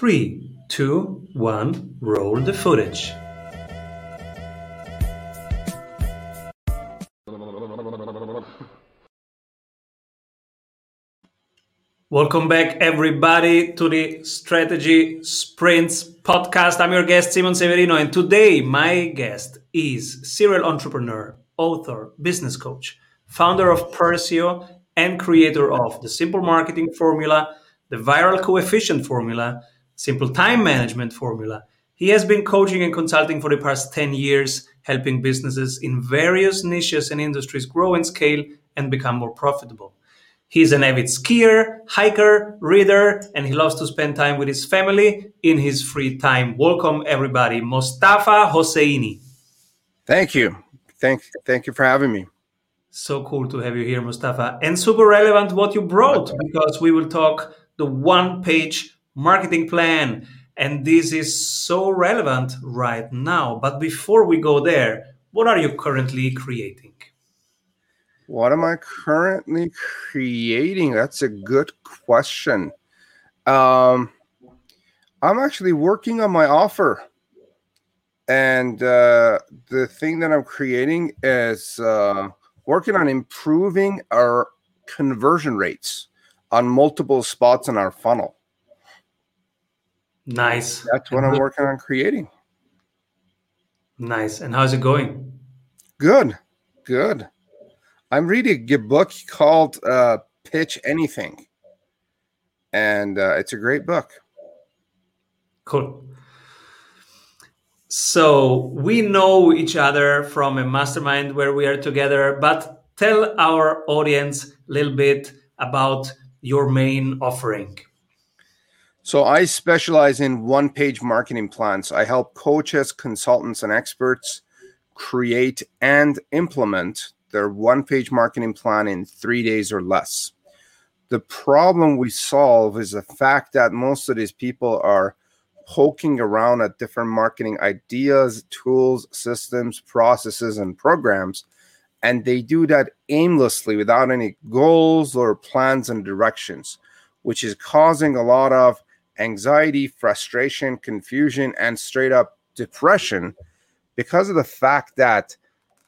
Three, two, one, roll the footage. Welcome back, everybody, to the Strategy Sprints podcast. I'm your guest, Simon Severino, and today my guest is serial entrepreneur, author, business coach, founder of Persyo, and creator of the Simple Marketing Formula, the Viral Coefficient Formula, Simple Time Management Formula. He has been coaching and consulting for the past 10 years, helping businesses in various niches and industries grow and scale and become more profitable. He's an avid skier, hiker, reader, and he loves to spend time with his family in his free time. Welcome, everybody, Mostafa Hosseini. Thank you. Thank, thank you for having me. So cool to have you here, Mostafa. And super relevant what you brought because we will talk the one page marketing plan. And this is so relevant right now. But before we go there, what are you currently creating? What am I currently creating? That's a good question. Um, I'm actually working on my offer. And uh, the thing that I'm creating is uh, working on improving our conversion rates on multiple spots in our funnel. Nice. That's what I'm working on creating. Nice. And how's it going? Good. Good. I'm reading a book called uh, Pitch Anything, and uh, it's a great book. Cool. So we know each other from a mastermind where we are together, but tell our audience a little bit about your main offering. So I specialize in one page marketing plans. I help coaches, consultants, and experts create and implement their one page marketing plan in three days or less. The problem we solve is the fact that most of these people are poking around at different marketing ideas, tools, systems, processes, and programs. And they do that aimlessly without any goals or plans and directions, which is causing a lot of anxiety, frustration, confusion, and straight up depression because of the fact that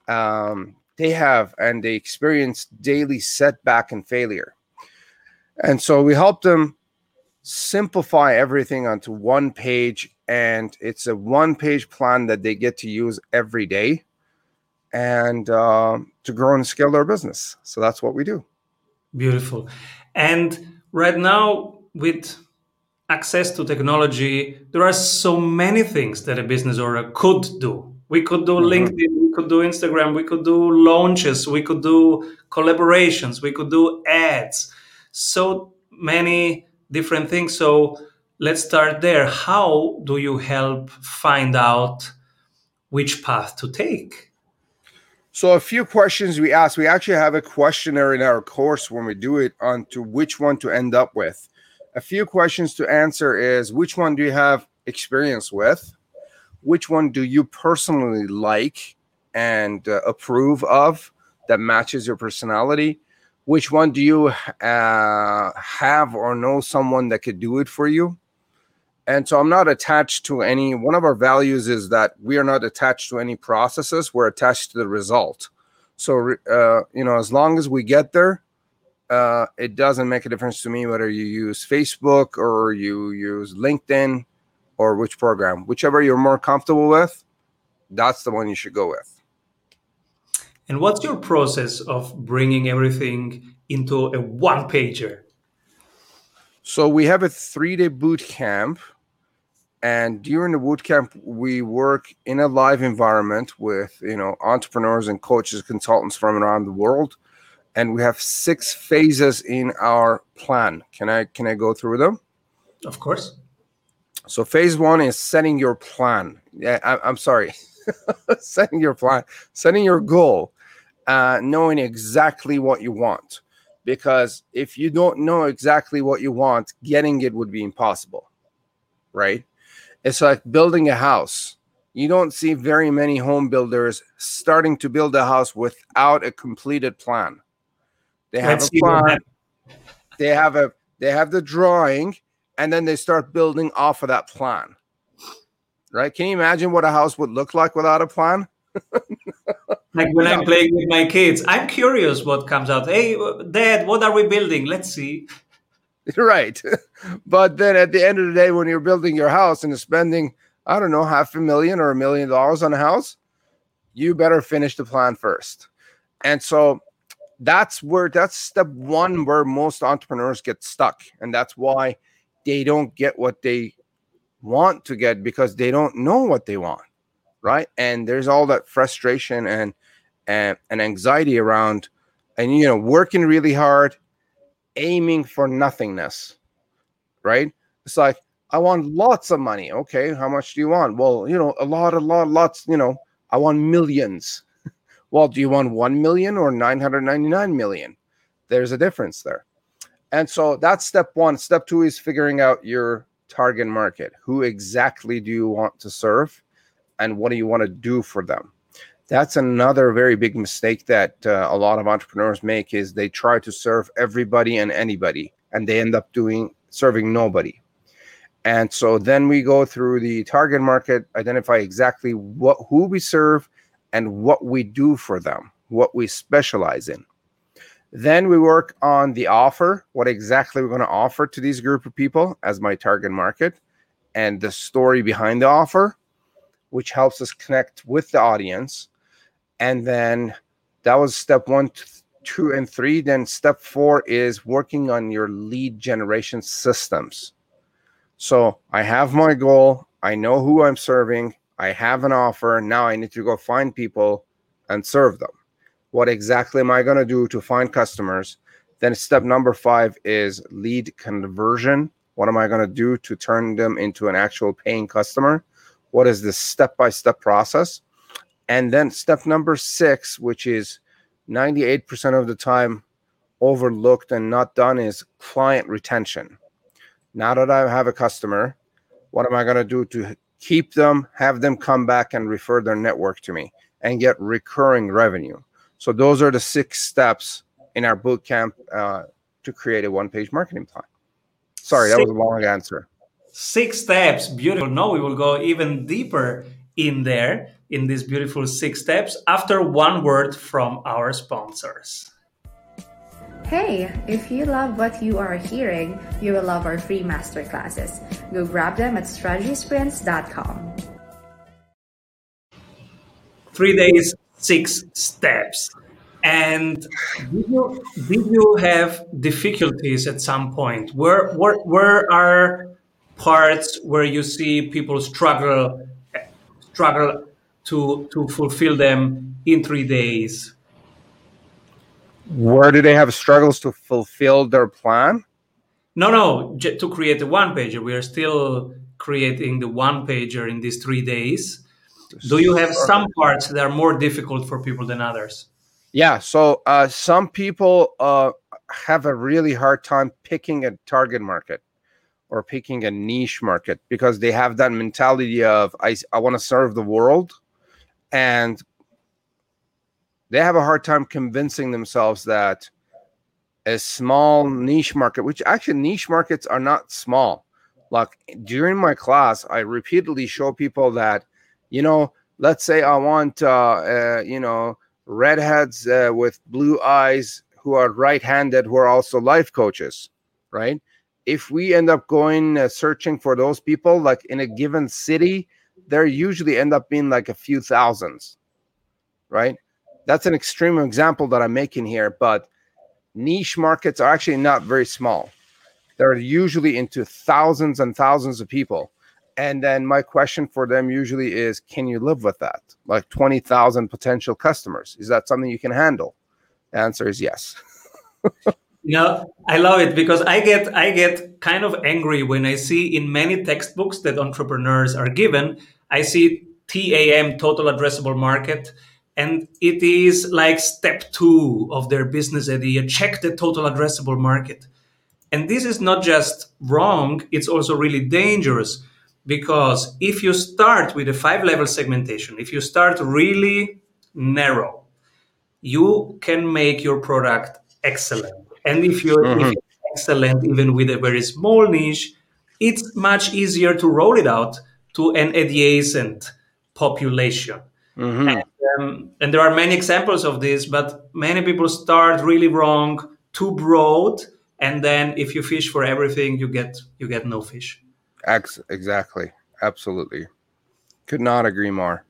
um, they have and they experience daily setback and failure. And so we help them simplify everything onto one page and it's a one page plan that they get to use every day and uh, to grow and scale their business. So that's what we do. Beautiful. And right now, with access to technology, there are so many things that a business owner could do. We could do mm-hmm. LinkedIn we could do Instagram, we could do launches, we could do collaborations, we could do ads. So many different things. So let's start there. How do you help find out which path to take? So a few questions we ask. We actually have a questionnaire in our course when we do it on to which one to end up with. A few questions to answer is which one do you have experience with? Which one do you personally like? and uh, approve of that matches your personality? Which one do you uh, have or know someone that could do it for you? And so I'm not attached to any. One of our values is that we are not attached to any processes. We're attached to the result. So uh, you know, as long as we get there, uh, it doesn't make a difference to me whether you use Facebook or you use LinkedIn or which program, whichever you're more comfortable with. That's the one you should go with. And what's your process of bringing everything into a one pager? So we have a three day boot camp. And during the boot camp, we work in a live environment with you know entrepreneurs and coaches, consultants from around the world. And we have six phases in our plan. Can I can I go through them? Of course. So phase one is setting your plan. Yeah, I, I'm sorry. setting your plan, setting your goal, uh, knowing exactly what you want. Because if you don't know exactly what you want, getting it would be impossible, right? It's like building a house. You don't see very many home builders starting to build a house without a completed plan. They have Let's a plan. They have a they have the drawing and then they start building off of that plan. Right? Can you imagine what a house would look like without a plan? like when I'm playing with my kids, I'm curious what comes out. Hey, dad, what are we building? Let's see. Right. But then at the end of the day, when you're building your house and spending, I don't know, half a million or a million dollars on a house, you better finish the plan first. And so that's where that's step one where most entrepreneurs get stuck. And that's why they don't get what they want to get because they don't know what they want. Right. And there's all that frustration and and, and anxiety around and you know working really hard, aiming for nothingness. Right. It's like I want lots of money. Okay, how much do you want? Well, you know, a lot, a lot, lots, you know, I want millions. Well, do you want 1 million or 999 million? There's a difference there. And so that's step one. Step two is figuring out your target market. Who exactly do you want to serve? And what do you want to do for them? That's another very big mistake that uh, a lot of entrepreneurs make is they try to serve everybody and anybody and they end up doing serving nobody and so then we go through the target market, identify exactly what who we serve and what we do for them, what we specialize in. Then we work on the offer, what exactly we're going to offer to these group of people as my target market, and the story behind the offer, which helps us connect with the audience. And then that was step one, two, and three. Then step four is working on your lead generation systems so I have my goal. I know who I'm serving. I have an offer. Now I need to go find people and serve them. What exactly am I going to do to find customers? Then step number five is lead conversion. What am I going to do to turn them into an actual paying customer? What is the step by step process? And then step number six, which is 98% of the time overlooked and not done, is client retention. Now that I have a customer, what am I going to do to keep them, have them come back and refer their network to me and get recurring revenue? So those are the six steps in our boot camp uh, to create a one-page marketing plan. Sorry, that was a long answer. Six steps, beautiful. No, we will go even deeper in there in these beautiful six steps after one word from our sponsors. Hey, if you love what you are hearing, you will love our free masterclasses. Go grab them at strategysprints.com. Three days, six steps. And did you, did you have difficulties at some point? Where, where, where are parts where you see people struggle struggle to, to fulfill them in three days? Where do they have struggles to fulfill their plan? No, no, to create a one pager. We are still creating the one pager in these three days. Do you have some parts that are more difficult for people than others? Yeah. So uh, some people uh, have a really hard time picking a target market or picking a niche market because they have that mentality of I, I want to serve the world and they have a hard time convincing themselves that a small niche market, which actually niche markets are not small. Like during my class, I repeatedly show people that, you know, let's say I want, uh, uh, you know, redheads uh, with blue eyes who are right-handed who are also life coaches, right? If we end up going uh, searching for those people, like in a given city, there usually end up being like a few thousands, right? That's an extreme example that I'm making here, but niche markets are actually not very small. They're usually into thousands and thousands of people. And then my question for them usually is can you live with that? Like 20,000 potential customers. Is that something you can handle? The answer is yes. you know, I love it because I get I get kind of angry when I see in many textbooks that entrepreneurs are given, I see TAM total addressable market and it is like step two of their business idea check the total addressable market and this is not just wrong it's also really dangerous because if you start with a five level segmentation if you start really narrow you can make your product excellent and if you're, mm-hmm. excellent even with a very small niche it's much easier to roll it out to an adjacent population. Mhm. And, um, and there are many examples of this, but many people start really wrong, too broad, and then if you fish for everything, you get you get no fish. Ex- exactly. Absolutely. Could not agree more.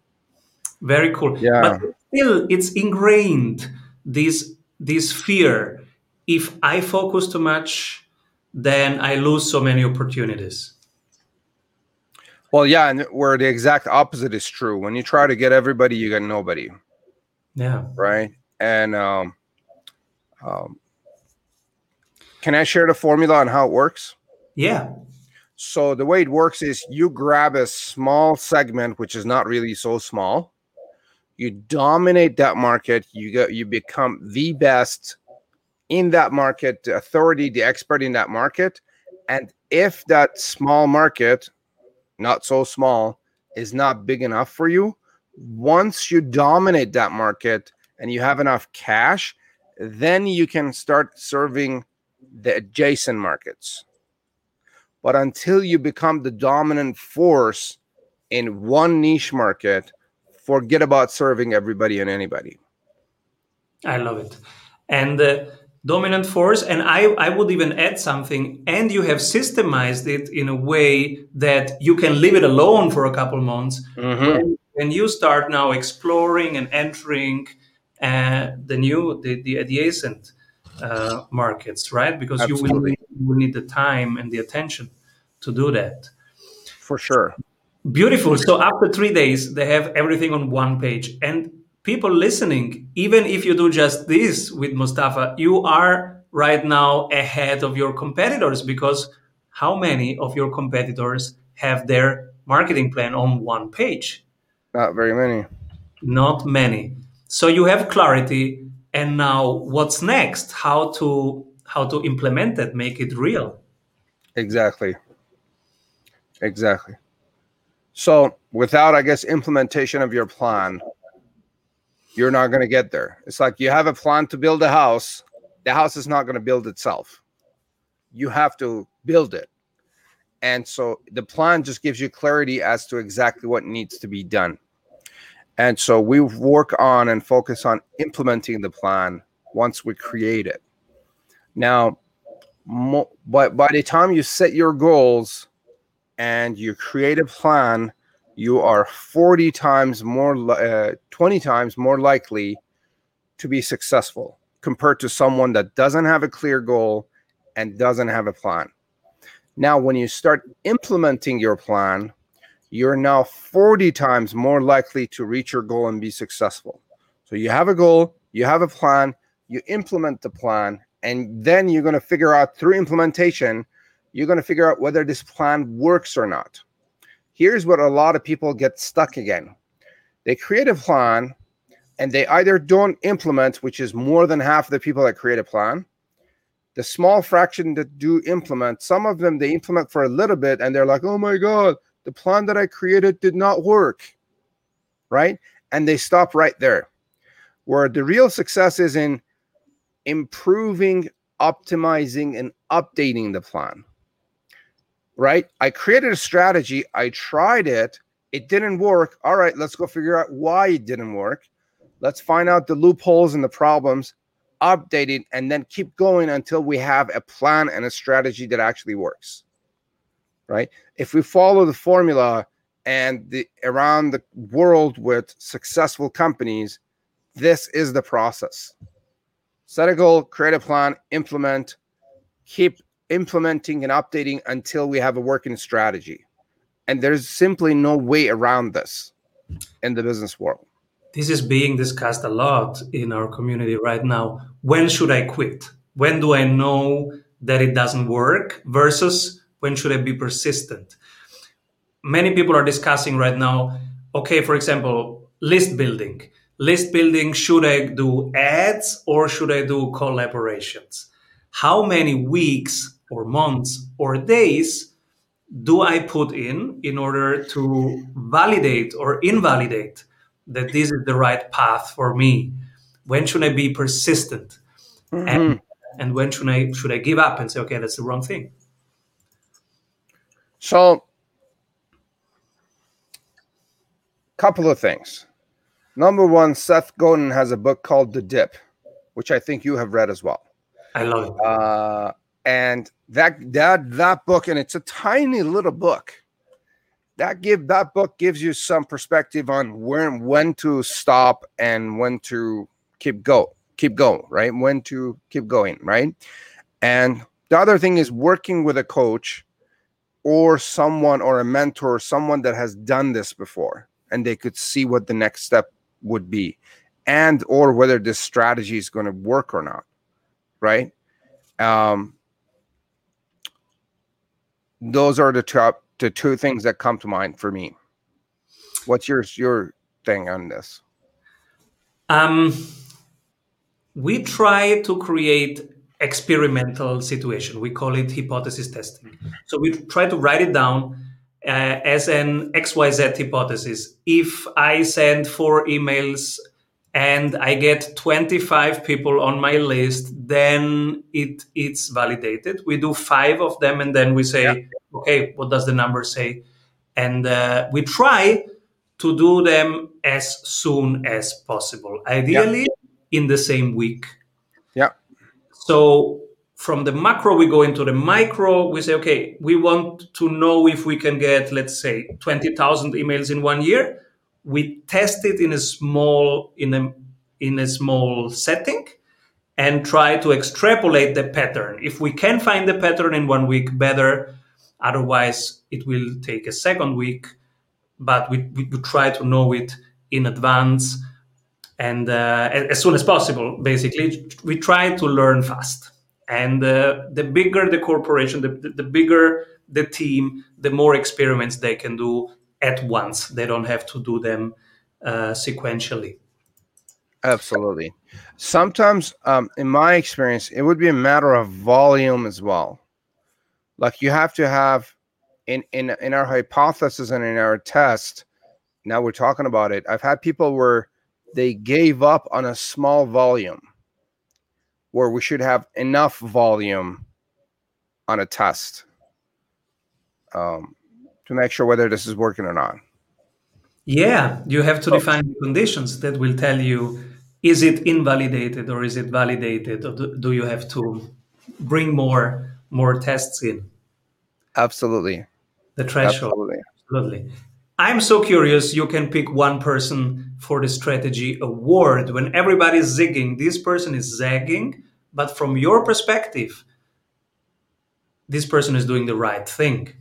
Very cool. Yeah. But still, it's ingrained this this fear. If I focus too much, then I lose so many opportunities. Well, yeah, and where the exact opposite is true. When you try to get everybody, you get nobody, Yeah. right? And um, um, can I share the formula on how it works? Yeah. So the way it works is you grab a small segment, which is not really so small. You dominate that market. You get you become the best in that market, the authority, the expert in that market. And if that small market, not so small, is not big enough for you, once you dominate that market and you have enough cash, then you can start serving the adjacent markets. But until you become the dominant force in one niche market, forget about serving everybody and anybody. I love it. And uh, dominant force, and I, I would even add something, and you have systemized it in a way that you can leave it alone for a couple months. When, when you start now exploring and entering uh, the new, the, the adjacent uh, markets, right? Because you will, need, you will need the time and the attention to do that. For sure. Beautiful. So after three days, they have everything on one page. And people listening, even if you do just this with Mostafa, you are right now ahead of your competitors because how many of your competitors have their marketing plan on one page? Not very many. Not many. So you have clarity and now what's next? How to how to implement it, make it real. Exactly. Exactly. So without, I guess, implementation of your plan, you're not going to get there. It's like you have a plan to build a house, the house is not going to build itself. You have to build it. And so the plan just gives you clarity as to exactly what needs to be done. And so we work on and focus on implementing the plan once we create it. Now, mo- but by the time you set your goals and you create a plan, you are 40 times more, uh, 20 times more likely to be successful compared to someone that doesn't have a clear goal and doesn't have a plan. Now, when you start implementing your plan, you're now 40 times more likely to reach your goal and be successful. So you have a goal, you have a plan, you implement the plan, and then you're going to figure out through implementation, you're going to figure out whether this plan works or not. Here's what a lot of people get stuck again they create a plan and they either don't implement, which is more than half of the people that create a plan. The small fraction that do implement, some of them they implement for a little bit and they're like, oh my God, the plan that I created did not work. Right. And they stop right there. Where the real success is in improving, optimizing, and updating the plan. Right? I created a strategy, I tried it, it didn't work. All right, let's go figure out why it didn't work. Let's find out the loopholes and the problems, update it, and then keep going until we have a plan and a strategy that actually works. Right? If we follow the formula and the around the world with successful companies, this is the process set a goal, create a plan, implement, keep implementing and updating until we have a working strategy. And there's simply no way around this in the business world. This is being discussed a lot in our community right now. When should I quit? When do I know that it doesn't work versus when should I be persistent? Many people are discussing right now, okay, for example, list building. List building, should I do ads or should I do collaborations? How many weeks or months or days do I put in in order to validate or invalidate that this is the right path for me? When should I be persistent? And, and when should I should I give up and say, okay, that's the wrong thing? So, couple of things. Number one, Seth Godin has a book called The Dip, which I think you have read as well. I love it. Uh, and that that that book, and it's a tiny little book. That give that book gives you some perspective on when when to stop and when to keep go keep going, right? When to keep going, right? And the other thing is working with a coach or someone or a mentor, someone that has done this before, and they could see what the next step would be, and or whether this strategy is going to work or not, right? Um, those are the top the two things that come to mind for me. What's your your thing on this? Um, we try to create experimental situation. We call it hypothesis testing. So we try to write it down uh, as an XYZ hypothesis. If I send four emails and I get 25 people on my list, then it it's validated. We do five of them and then we say, yeah. okay, what does the number say? And uh, we try to do them as soon as possible. Ideally, yeah in the same week. Yeah. So from the macro, we go into the micro. We say, okay, we want to know if we can get, let's say, 20,000 emails in one year. We test it in a small, in a, in a small setting and try to extrapolate the pattern. If we can find the pattern in one week, better. Otherwise, it will take a second week, but we, we, we try to know it in advance and uh, as soon as possible basically we try to learn fast and uh, the bigger the corporation the, the bigger the team the more experiments they can do at once. They don't have to do them uh, sequentially. Absolutely. Sometimes um, in my experience it would be a matter of volume as well. Like you have to have in in in our hypothesis and in our test now we're talking about it i've had people where they gave up on a small volume where we should have enough volume on a test. Um, to make sure whether this is working or not. Yeah, you have to oh. define the conditions that will tell you is it invalidated or is it validated or do, do you have to bring more more tests in? Absolutely. The threshold. Absolutely. Absolutely. I'm so curious. You can pick one person for the strategy award. When everybody's zigging, this person is zagging. But from your perspective, this person is doing the right thing.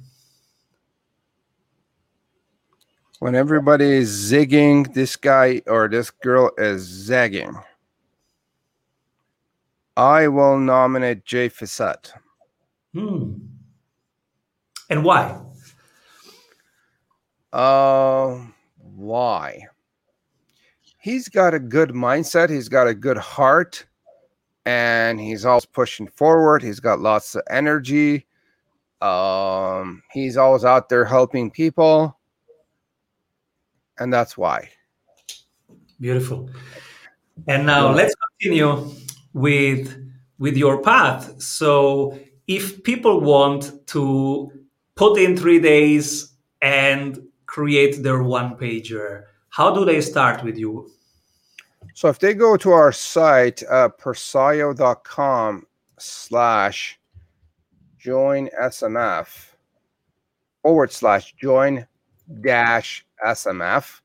When everybody is zigging, this guy or this girl is zagging. I will nominate Jay Fiset. Hmm. And why? Uh, why? He's got a good mindset. He's got a good heart, and he's always pushing forward. He's got lots of energy. Um, he's always out there helping people, and that's why. Beautiful. And now let's continue with with your path. So, if people want to put in three days and create their one pager, how do they start with you? So if they go to our site, uh, persyo.com slash join SMF forward slash join dash SMF.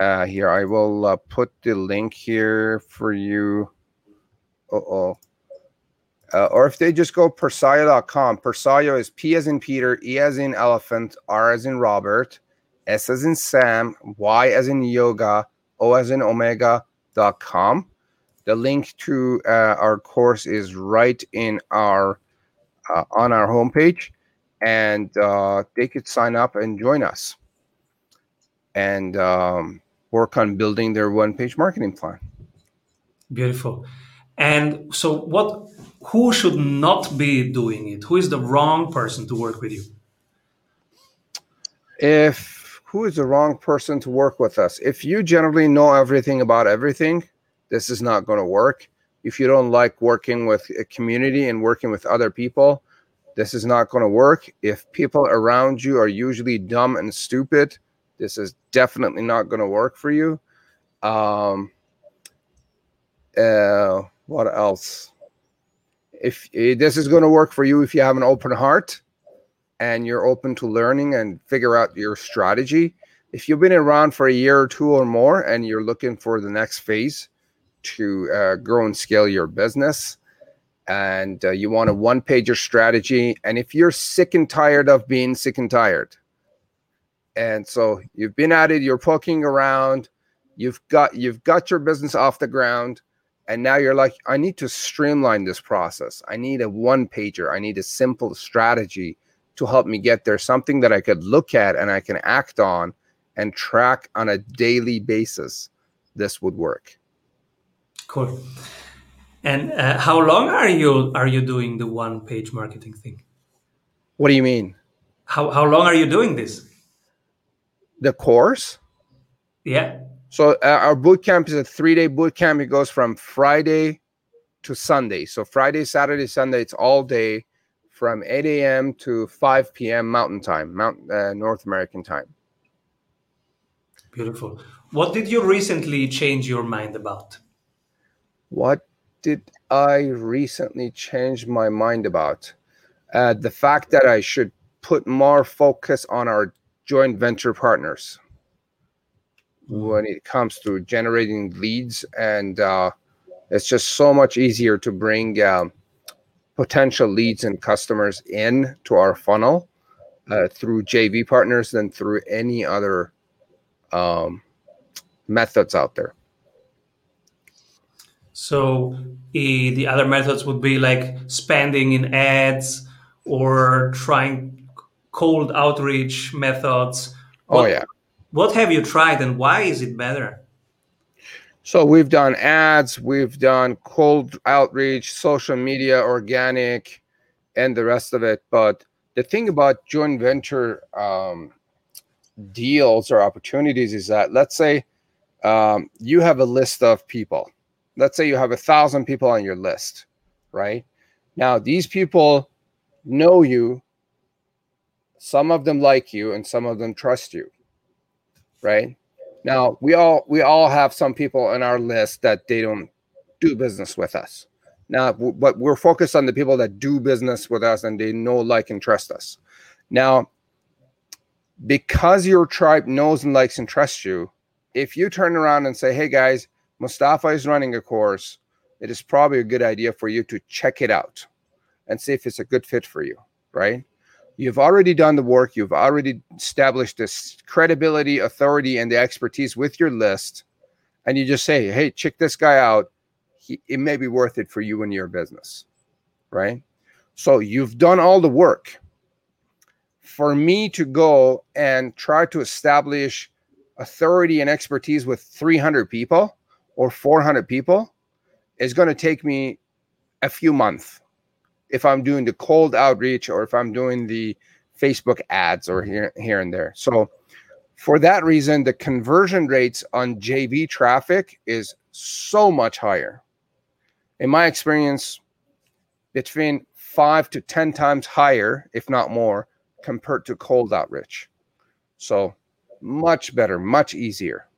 Uh, here, I will uh, put the link here for you. Uh-oh. Uh, or if they just go persyo.com, Persyo is P as in Peter, E as in elephant, R as in Robert, S as in Sam, Y as in yoga, O as in omega.com. The link to uh, our course is right in our uh, on our homepage, and uh, they could sign up and join us and um, work on building their one-page marketing plan. Beautiful. And so, what? Who should not be doing it? Who is the wrong person to work with you? If who is the wrong person to work with us. If you generally know everything about everything, this is not going to work. If you don't like working with a community and working with other people, this is not going to work. If people around you are usually dumb and stupid, this is definitely not going to work for you. Um, uh, what else? If, if this is going to work for you, if you have an open heart and you're open to learning and figure out your strategy, if you've been around for a year or two or more and you're looking for the next phase to uh, grow and scale your business, and uh, you want a one pager strategy, and if you're sick and tired of being sick and tired, and so you've been at it, you're poking around, you've got you've got your business off the ground, and now you're like, I need to streamline this process. I need a one pager. I need a simple strategy to help me get there, something that I could look at and I can act on and track on a daily basis, this would work. Cool. And uh, how long are you are you doing the one page marketing thing? What do you mean? How how long are you doing this? The course? Yeah. So uh, our boot camp is a three day boot camp. It goes from Friday to Sunday. So Friday, Saturday, Sunday, it's all day from 8 a.m. to 5 p.m. Mountain Time, Mount uh, North American time. Beautiful. What did you recently change your mind about? What did I recently change my mind about? Uh, the fact that I should put more focus on our joint venture partners when it comes to generating leads. And uh, it's just so much easier to bring um, potential leads and customers in to our funnel uh, through JV partners than through any other um, methods out there. So the other methods would be like spending in ads or trying cold outreach methods. Oh, what, oh yeah. What have you tried and why is it better? So we've done ads, we've done cold outreach, social media, organic, and the rest of it. But the thing about joint venture um, deals or opportunities is that let's say um, you have a list of people let's say you have a thousand people on your list right now these people know you some of them like you and some of them trust you right? Now we all we all have some people on our list that they don't do business with us. Now but we're focused on the people that do business with us and they know like and trust us. Now because your tribe knows and likes and trusts you, if you turn around and say, hey guys, Mostafa is running a course, it is probably a good idea for you to check it out and see if it's a good fit for you, right? You've already done the work, you've already established this credibility, authority, and the expertise with your list, and you just say, hey, check this guy out. He, it may be worth it for you and your business, right? So you've done all the work. For me to go and try to establish authority and expertise with 300 people or 400 people is going to take me a few months if I'm doing the cold outreach or if I'm doing the Facebook ads or here, here and there. So, for that reason, the conversion rates on JV traffic is so much higher. In my experience, between five to 10 times higher, if not more, compared to cold outreach. So much better, much easier.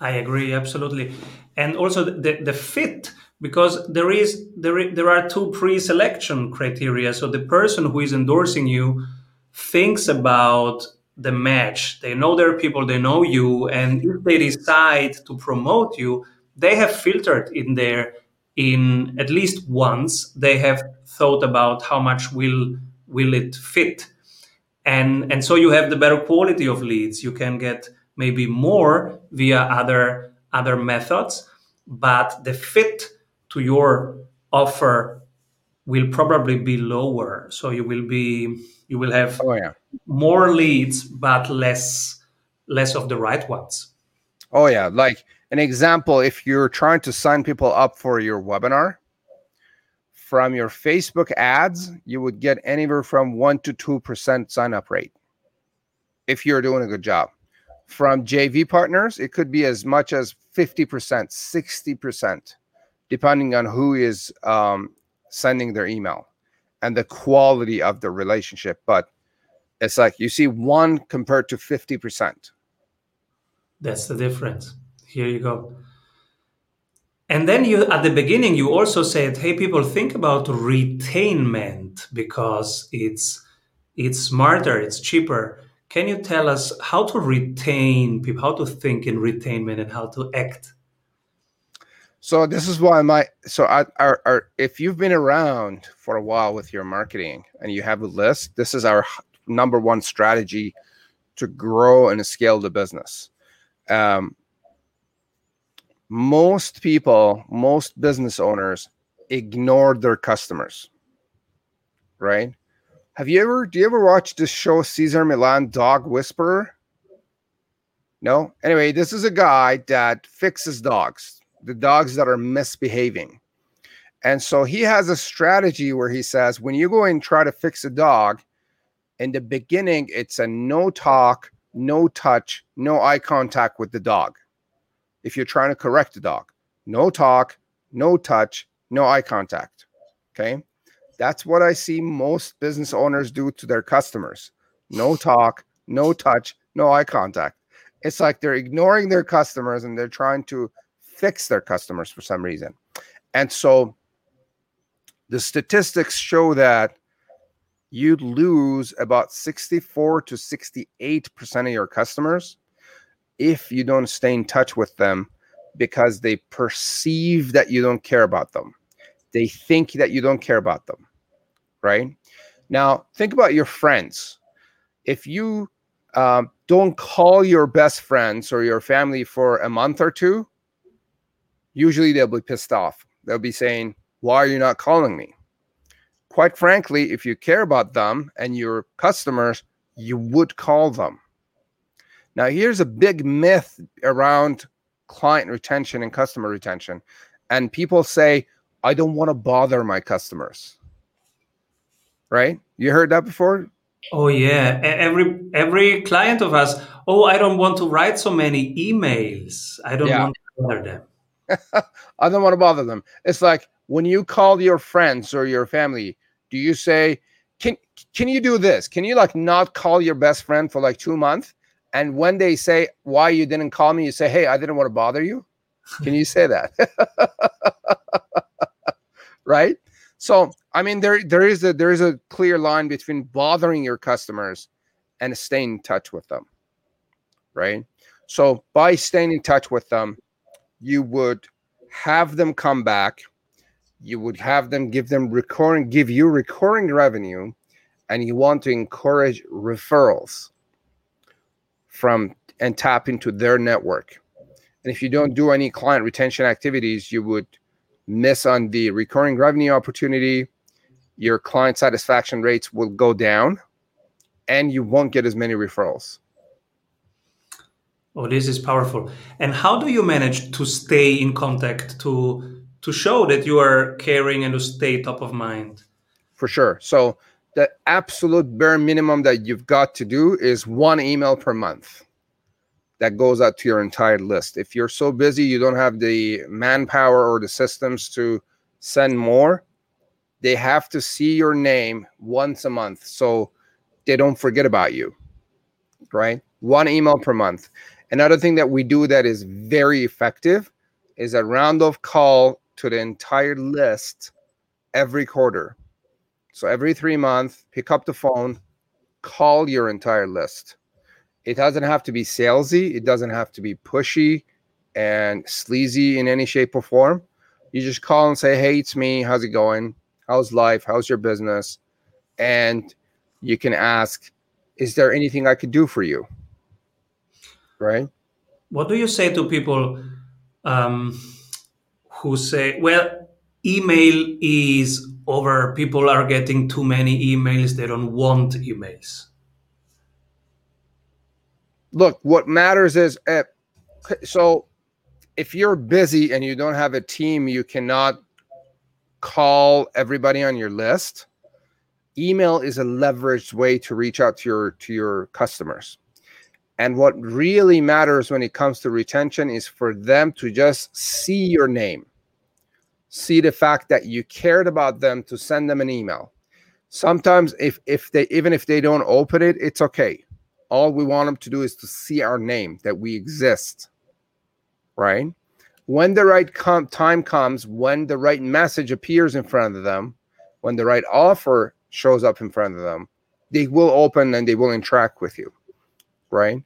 I agree absolutely, and also the the fit because there is there there are two pre-selection criteria. So the person who is endorsing you thinks about the match. They know their people, they know you, and if they decide to promote you, they have filtered in there in at least once. They have thought about how much will will it fit and and so you have the better quality of leads you can get maybe more via other other methods but the fit to your offer will probably be lower so you will be you will have oh, yeah. more leads but less less of the right ones oh yeah like an example if you're trying to sign people up for your webinar from your Facebook ads, you would get anywhere from 1% to 2% sign up rate if you're doing a good job. From JV partners, it could be as much as 50%, 60%, depending on who is um, sending their email. and the quality of the relationship. But it's like you see one compared to 50%. That's the difference. Here you go. And then you at the beginning you also said, hey people, think about retainment because it's it's smarter, it's cheaper. Can you tell us how to retain people, how to think in retainment and how to act? So this is why my so I, our, our if you've been around for a while with your marketing and you have a list, this is our number one strategy to grow and scale the business. Um, most people, most business owners ignore their customers, right? Have you ever, do you ever watch this show, Cesar Millan Dog Whisperer? No? Anyway, this is a guy that fixes dogs, the dogs that are misbehaving. And so he has a strategy where he says, when you go and try to fix a dog, in the beginning, it's a no talk, no touch, no eye contact with the dog. If you're trying to correct the dog, no talk, no touch, no eye contact. Okay. That's what I see most business owners do to their customers no talk, no touch, no eye contact. It's like they're ignoring their customers and they're trying to fix their customers for some reason. And so the statistics show that you'd lose about 64 to 68% of your customers if you don't stay in touch with them because they perceive that you don't care about them. They think that you don't care about them, right? Now, think about your friends. If you um, don't call your best friends or your family for a month or two, usually they'll be pissed off. They'll be saying, Why are you not calling me? quite frankly, if you care about them and your customers, you would call them. Now, here's a big myth around client retention and customer retention. And people say, I don't want to bother my customers. Right? You heard that before? Oh yeah, every every client of us. Oh, I don't want to write so many emails. I don't yeah. want to bother them. I don't want to bother them. It's like when you call your friends or your family, do you say, can can you do this? Can you like not call your best friend for like two months? And when they say why you didn't call me, you say, Hey, I didn't want to bother you. Can you say that? right? So I mean there there is a there is a clear line between bothering your customers and staying in touch with them. Right? So by staying in touch with them, you would have them come back you would have them give them recurring give you recurring revenue and you want to encourage referrals from and tap into their network. And if you don't do any client retention activities you would miss on the recurring revenue opportunity. Your client satisfaction rates will go down and you won't get as many referrals oh this is powerful and how do you manage to stay in contact to to show that you are caring and to stay top of mind. For sure. So the absolute bare minimum that you've got to do is one email per month that goes out to your entire list. If you're so busy you don't have the manpower or the systems to send more, they have to see your name once a month so they don't forget about you. Right? One email per month. Another thing that we do that is very effective is a round of call to the entire list every quarter. So every three months, pick up the phone, call your entire list. It doesn't have to be salesy, it doesn't have to be pushy and sleazy in any shape or form. You just call and say, Hey, it's me. How's it going? How's life? How's your business? And you can ask, Is there anything I could do for you? Right? What do you say to people? Um, who say, well, email is over, people are getting too many emails, they don't want emails? Look, what matters is uh, so if you're busy and you don't have a team, you cannot call everybody on your list. Email is a leveraged way to reach out to your to your customers. And what really matters when it comes to retention is for them to just see your name. See the fact that you cared about them to send them an email. sometimes if if they even if they don't open it it's okay. All we want them to do is to see our name that we exist right? When the right com- time comes when the right message appears in front of them when the right offer shows up in front of them they will open and they will interact with you right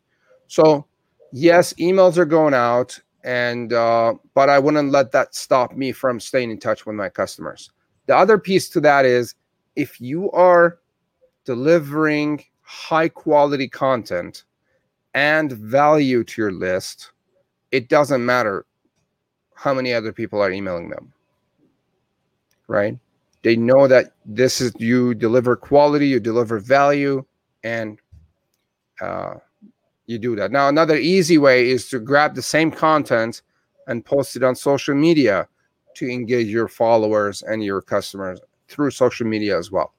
so yes emails are going out and uh, but i wouldn't let that stop me from staying in touch with my customers the other piece to that is if you are delivering high quality content and value to your list, it doesn't matter how many other people are emailing them. Right? They know that this is you deliver quality, you deliver value, and uh, you do that. Now, another easy way is to grab the same content and post it on social media to engage your followers and your customers through social media as well.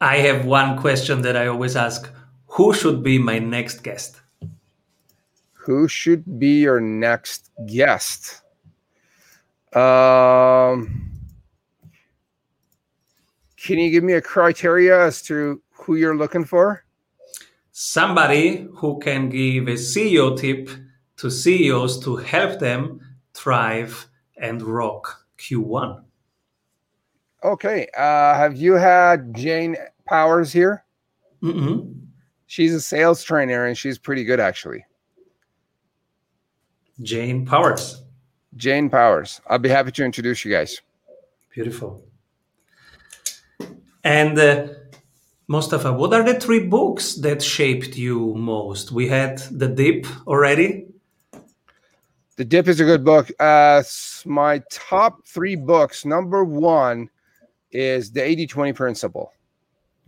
I have one question that I always ask Who should be my next guest? Who should be your next guest? Um, can you give me a criteria as to who you're looking for? Somebody who can give a CEO tip to CEOs to help them thrive and rock Q1. Okay. Uh, have you had Jane Powers here? Mm-hmm. She's a sales trainer and she's pretty good, actually. Jane Powers. Jane Powers. I'll be happy to introduce you guys. Beautiful. And uh, Mostafa, what are the three books that shaped you most? We had The Dip already. The Dip is a good book. Uh, my top three books. Number one is The 80 20 Principle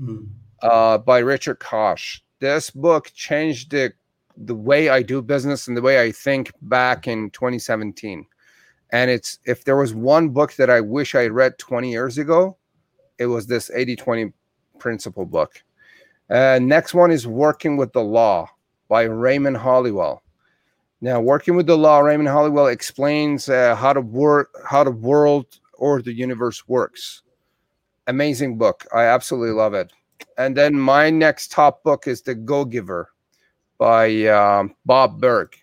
mm. uh, by Richard Koch. This book changed the, the way I do business and the way I think back in 2017. And it's if there was one book that I wish I read 20 years ago, it was this 80 20 Principle book. Uh, next one is Working with the Law by Raymond Holliwell now, working with the law, Raymond Holliwell explains uh, how the work, how the world or the universe works. Amazing book. I absolutely love it. And then my next top book is The Go Giver by um, Bob Burg.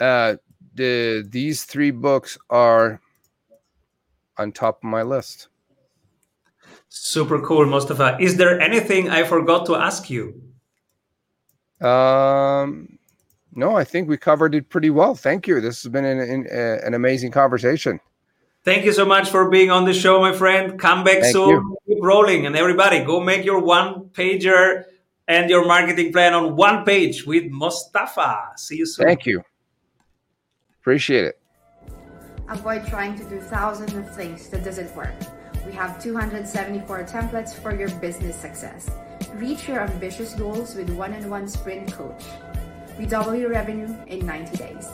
Uh, the these three books are on top of my list. Super cool, Mostafa. Is there anything I forgot to ask you? Um, no, I think we covered it pretty well. Thank you. This has been an, an, an amazing conversation. Thank you so much for being on the show, my friend. Come back Thank soon. You. Keep rolling. And everybody, go make your one pager and your marketing plan on one page with Mostafa. See you soon. Thank you. Appreciate it. Avoid trying to do thousands of things that doesn't work. We have 274 templates for your business success. Reach your ambitious goals with one-on-one sprint coach. We double your revenue in 90 days.